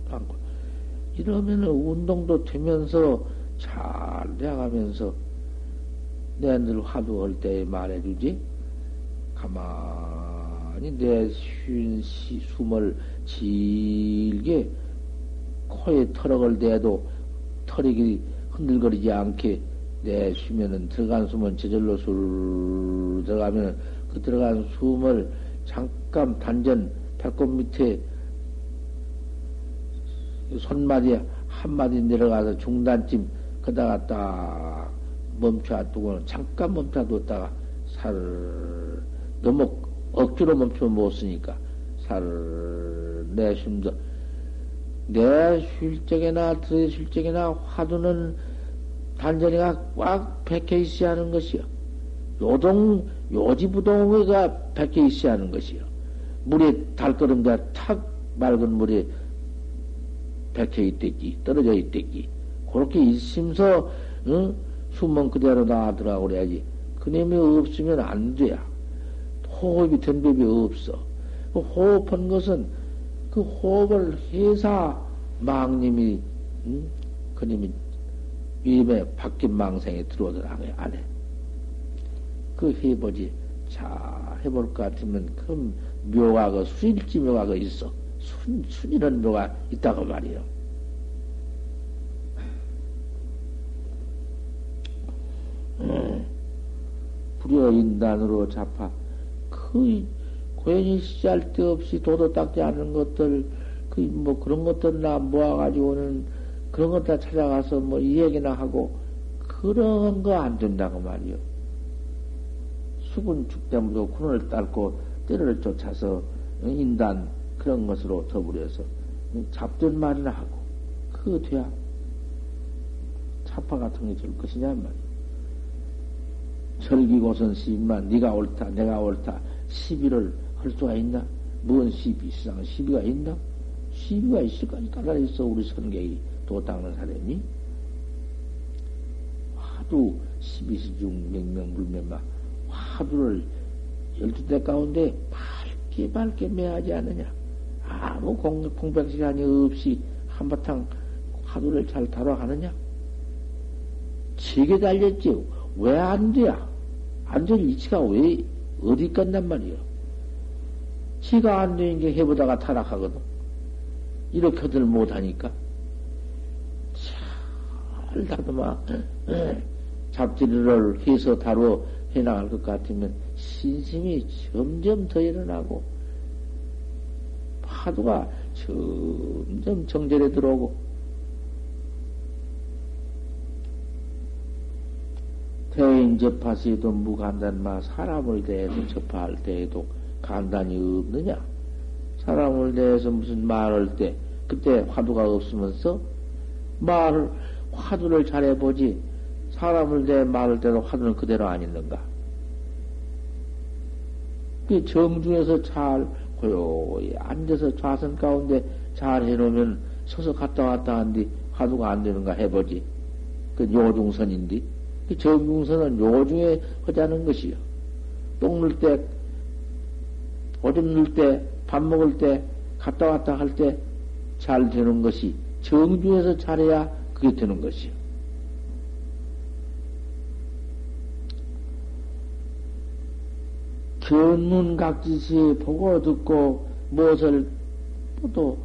또 앉고 이러면은 운동도 되면서 잘 돼가면서 내 늘 화두할 때 말해주지 가만히 내 쉰 숨을 질게 코에 털어갈 때에도 털이 흔들거리지 않게 내 쉬면은 들어간 숨은 저절로 술 들어가면 그 들어간 숨을 잠깐 단전 배꼽 밑에 손마디 한마디 내려가서 중단쯤 그다가 딱 멈춰두고는 잠깐 멈춰뒀다가 살을 너무 억지로 멈추면 못 쓰니까 살을 내쉬면서 내쉴 적이나 들쉴 적이나 화두는 단전이가 꽉 박혀 있어야 하는 것이요. 요동, 요지부동의가 박혀 있어야 하는 것이요. 물에 달걸음자 탁 맑은 물에 박혀 있댔기, 떨어져 있댔기. 그렇게 있으면서, 응? 숨은 그대로 나더라고 그래야지. 그놈이 없으면 안 돼야. 호흡이 된 법이 없어. 그 호흡한 것은 그 호흡을 해사 망님이, 응? 그님이 위임에 바뀐 망생에 들어오더라고요, 안에. 그 해보지. 자, 해볼 것 같으면 그 묘가, 그 수일지 묘가 그 있어. 순, 순이런 묘가 있다고 말이요. 음, 불여 인단으로 잡아. 그, 고연히 시할 데 없이 도도 닦지 않은 것들, 그, 뭐 그런 것들 나 모아가지고는 그런 것 다 찾아가서 뭐 이 얘기나 하고 그런 거 안 된다고 말이요. 수군 축대무도 군을 딸고 때를 쫓아서 인단 그런 것으로 더불어서 잡된 말이나 하고 그거 돼야 차파 같은 게 될 것이냐 말이요. 철기고선 시비만 네가 옳다 내가 옳다 시비를 할 수가 있나? 뭔 시비 세상 시비가 있나? 시비가 있을까지 따라 있어. 우리 선객이 도 닦는 사람이. 화두 12시중 명명 불명마 화두를 열두 대 가운데 밝게 밝게 매하지 않느냐? 아무 공, 공백 시간이 없이 한바탕 화두를 잘 다뤄가느냐? 지게 달렸지 왜안 돼야? 안 될 이치가 왜 어디 있겠단 말이요 지가 안 되는 게 해보다가 타락하거든. 이렇게들 못하니까. 잘 다듬어. 잡지를 해서 다루어 해나갈 것 같으면 신심이 점점 더 일어나고 파도가 점점 정절에 들어오고. 대인 접하시도 무간단마 사람을 대해서 접할 때에도 간단이 없느냐? 사람을 대해서 무슨 말할 때 그때 화두가 없으면서 말을 화두를 잘해보지 사람을 대 말할 때도 화두는 그대로 안 있는가? 그 정중에서 잘 고요히 앉아서 좌선 가운데 잘 해놓으면 서서 갔다 왔다 한뒤 화두가 안 되는가 해보지. 그 요중선인데 그 정중선은 요중에 하자는 것이요. 똥 넣을 때, 오줌 넣을 때, 밥 먹을 때, 갔다 왔다 할 때 잘 되는 것이 정중에서 잘해야 그게 되는 것이요. 견문 각지시 보고 듣고 무엇을 또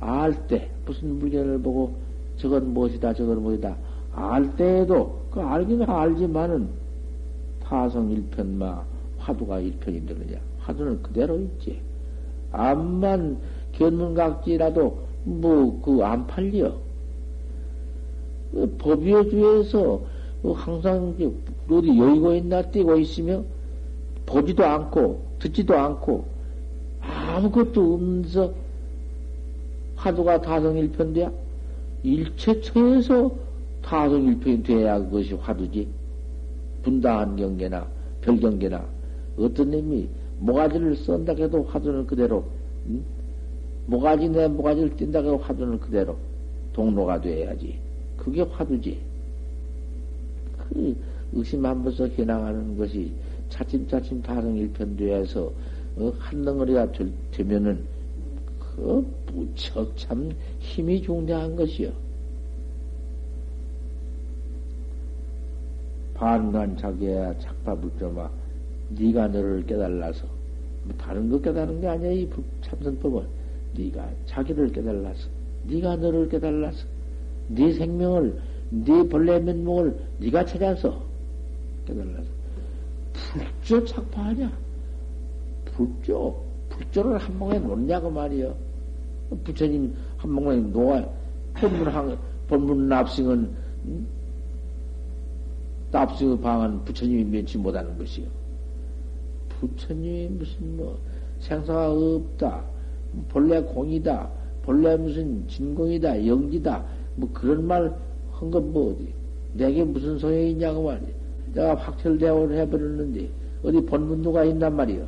알 때, 무슨 물건을 보고 저건 무엇이다, 저건 무엇이다, 알 때에도 그 알기는 알지만은 타성 일편마 화두가 일편이 되느냐. 화두는 그대로 있지. 암만 견문각지라도 뭐 그 안 팔려. 그 법위의 주에서 그 항상 어디 여의고 있나 뛰고 있으며 보지도 않고 듣지도 않고 아무것도 없는서 화두가 다성일편돼야 일체처에서 다성일편이 돼야 그것이 화두지. 분다한 경계나 별경계나 어떤 놈이 모가지를 썬다 해도 화두는 그대로 응? 모가지 내 모가지를 띈다 해도 화두는 그대로 동로가 돼야지. 그게 화두지. 그 의심 한 번씩 해나가는 것이 차츰차츰 다성일편돼서 어, 한 덩어리가 될, 되면은 그 무척 참 힘이 중대한 것이요. 반간 자기야 작밥을 점아 네가 너를 깨달라서 뭐 다른 거 깨달은 게 아니야 이 참선법은. 네가 자기를 깨달라서 네가 너를 깨달라서 네 생명을 네 본래 면목을 네가 찾아서 깨달라서. 불조 착파하냐 불조 불조를 한 몸에 놓냐고 말이요 부처님 한 몸에 놓아 본문 본문 납승은 납승의 방은 부처님이 면치 못하는 것이요 부처님이 무슨 뭐 생사가 없다. 본래 공이다. 본래 무슨 진공이다. 영지다. 뭐 그런 말 한 건 뭐 어디? 내게 무슨 소용이 있냐고 말이야. 내가 확철대오를 해버렸는데 어디 본문도가 있단 말이요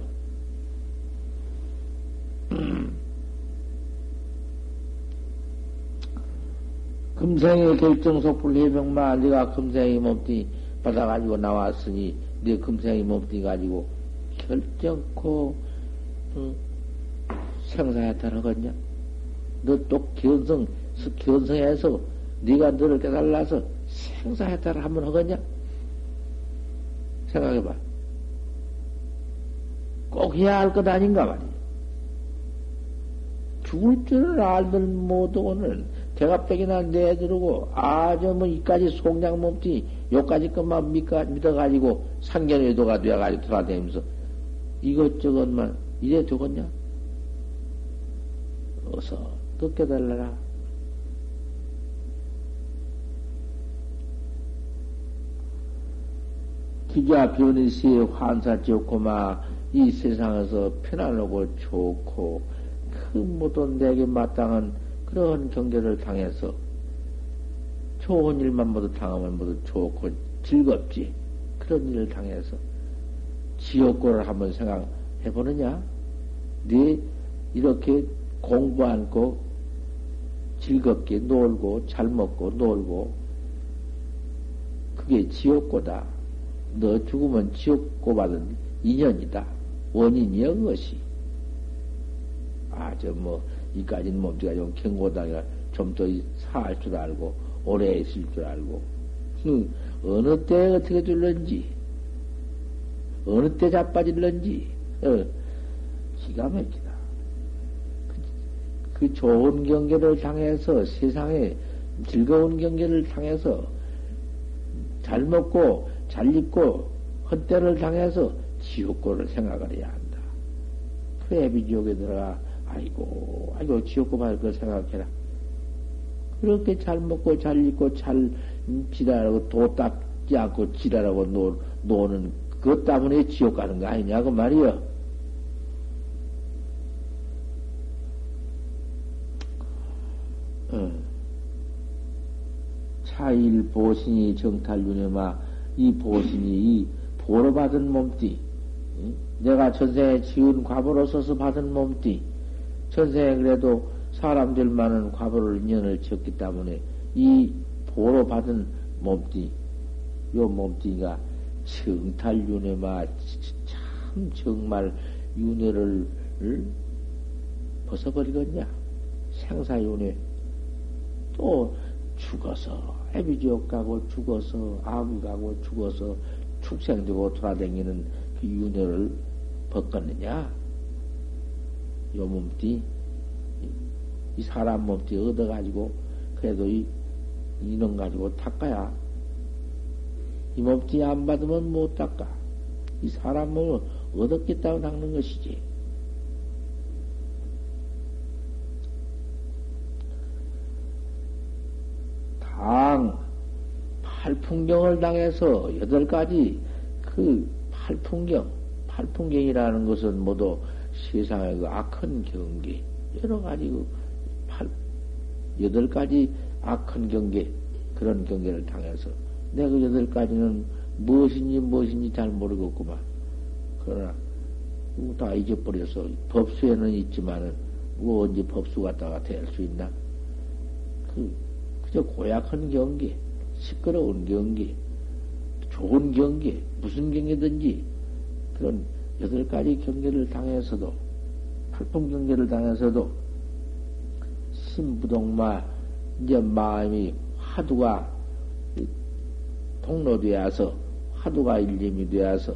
금생의 결정속불 해병마 네가 금생의 몸띠 받아가지고 나왔으니 네 금생의 몸띠 가지고 결정코 어, 생사해탈 하겠냐? 너 또 견성 견성해서 네가 너를 깨달아서 생사해탈을 한번 하겠냐? 생각해봐. 꼭 해야 할 것 아닌가 말이야. 죽을 줄을 알들 못하고는 대가백이나 내두르고 아주 뭐 이까지 속량 몸띠 요까지 것만 믿어가지고 상견외도가 되어가지고 돌아다니면서 이것저것만 이래 되겠냐? 어서 더 깨달라라. 기자 변희시의 환사 좋고마 이 세상에서 편안하고 좋고 그 모든 내게 마땅한 그런 경계를 당해서 좋은 일만 모두 당하면 모두 좋고 즐겁지. 그런 일을 당해서 지옥고를 한번 생각해 보느냐? 네 이렇게 공부 않고 즐겁게 놀고 잘 먹고 놀고 그게 지옥고다. 너 죽으면 지옥고 받은 인연이다. 원인이여 그것이. 아, 저 뭐, 이까지는 몸뚱이가 좀 경고다가 좀 더 살 줄 알고, 오래 있을 줄 알고, 그, 어느 때 어떻게 줄는지, 어느 때 자빠질는지, 어, 기가 막히다. 그, 그 좋은 경계를 향해서 세상에 즐거운 경계를 향해서 잘 먹고 잘 입고 헛때를 향해서 지옥고를 생각을 해야 한다. 그 애비 지옥에 들어가 아이고, 아이고, 지옥고 말걸 생각해라. 그렇게 잘 먹고 잘 입고 잘 지랄하고 도 닦지 않고 지랄하고 노, 노는 그것 때문에 지옥 가는 거 아니냐고 말이여. 어. 차일 보신이 정탈윤회마 이 보신이 이 보러 받은 몸띠 내가 전생에 지은 과보로 서서 받은 몸띠 전생에 그래도 사람들만은 과보를 인연을 지었기 때문에 이 보로 받은 몸띠, 요 몸띠가 정탈윤회마 참 정말 윤회를 벗어버리겠냐? 생사윤회 또 죽어서 애비지옥 가고 죽어서 아무 가고 죽어서 축생되고 돌아다니는 그 윤회를 벗겼느냐? 요 몸띠, 이 사람 몸띠 얻어가지고, 그래도 이, 이놈 가지고 닦아야. 이 몸띠 안 받으면 못 닦아. 이 사람 몸을 얻었겠다고 닦는 것이지. 당, 팔풍경을 당해서 여덟 가지 그 팔풍경, 팔풍경이라는 것은 모두 세상의 그 악한 경계, 여러 가지 그 팔, 여덟 가지 악한 경계, 그런 경계를 당해서 내가 그 여덟 가지는 무엇인지 무엇인지 잘 모르겠구만. 그러나 다 잊어버려서 법수에는 있지만은 뭐 언제 법수 갖다가 될 수 있나? 그 그저 고약한 경계, 시끄러운 경계, 좋은 경계, 무슨 경계든지 그런 여덟 가지 경계를 당해서도 팔풍 경계를 당해서도 신부동마 이제 마음이 화두가 통로되어서 화두가 일림이 되어서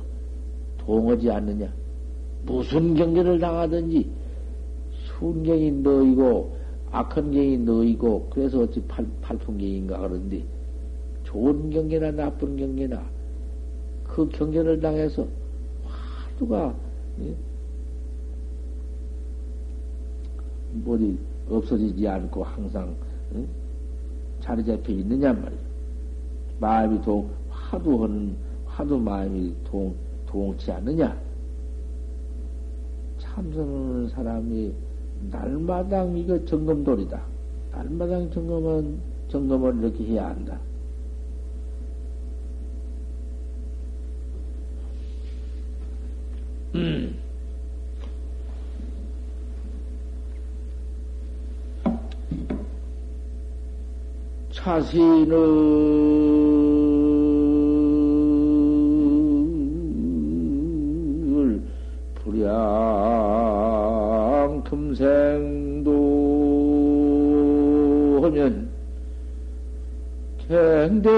동하지 않느냐? 무슨 경계를 당하든지 순경이 너이고 악한 경이 너이고 그래서 어찌 팔, 팔풍경인가 그런데 좋은 경계나 나쁜 경계나 그 경계를 당해서 화두가 예? 뭐지 없어지지 않고 항상 예? 자리 잡혀 있느냐 말이야. 마음이 동 화두하는 화두 마음이 동 동치 않느냐. 참선하는 사람이 날마당 이거 점검돌이다. 날마당 점검은 점검을 이렇게 해야 한다. 음. 차신을 불양 금생도 하면 갱대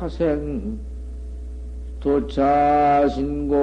하생 도차신고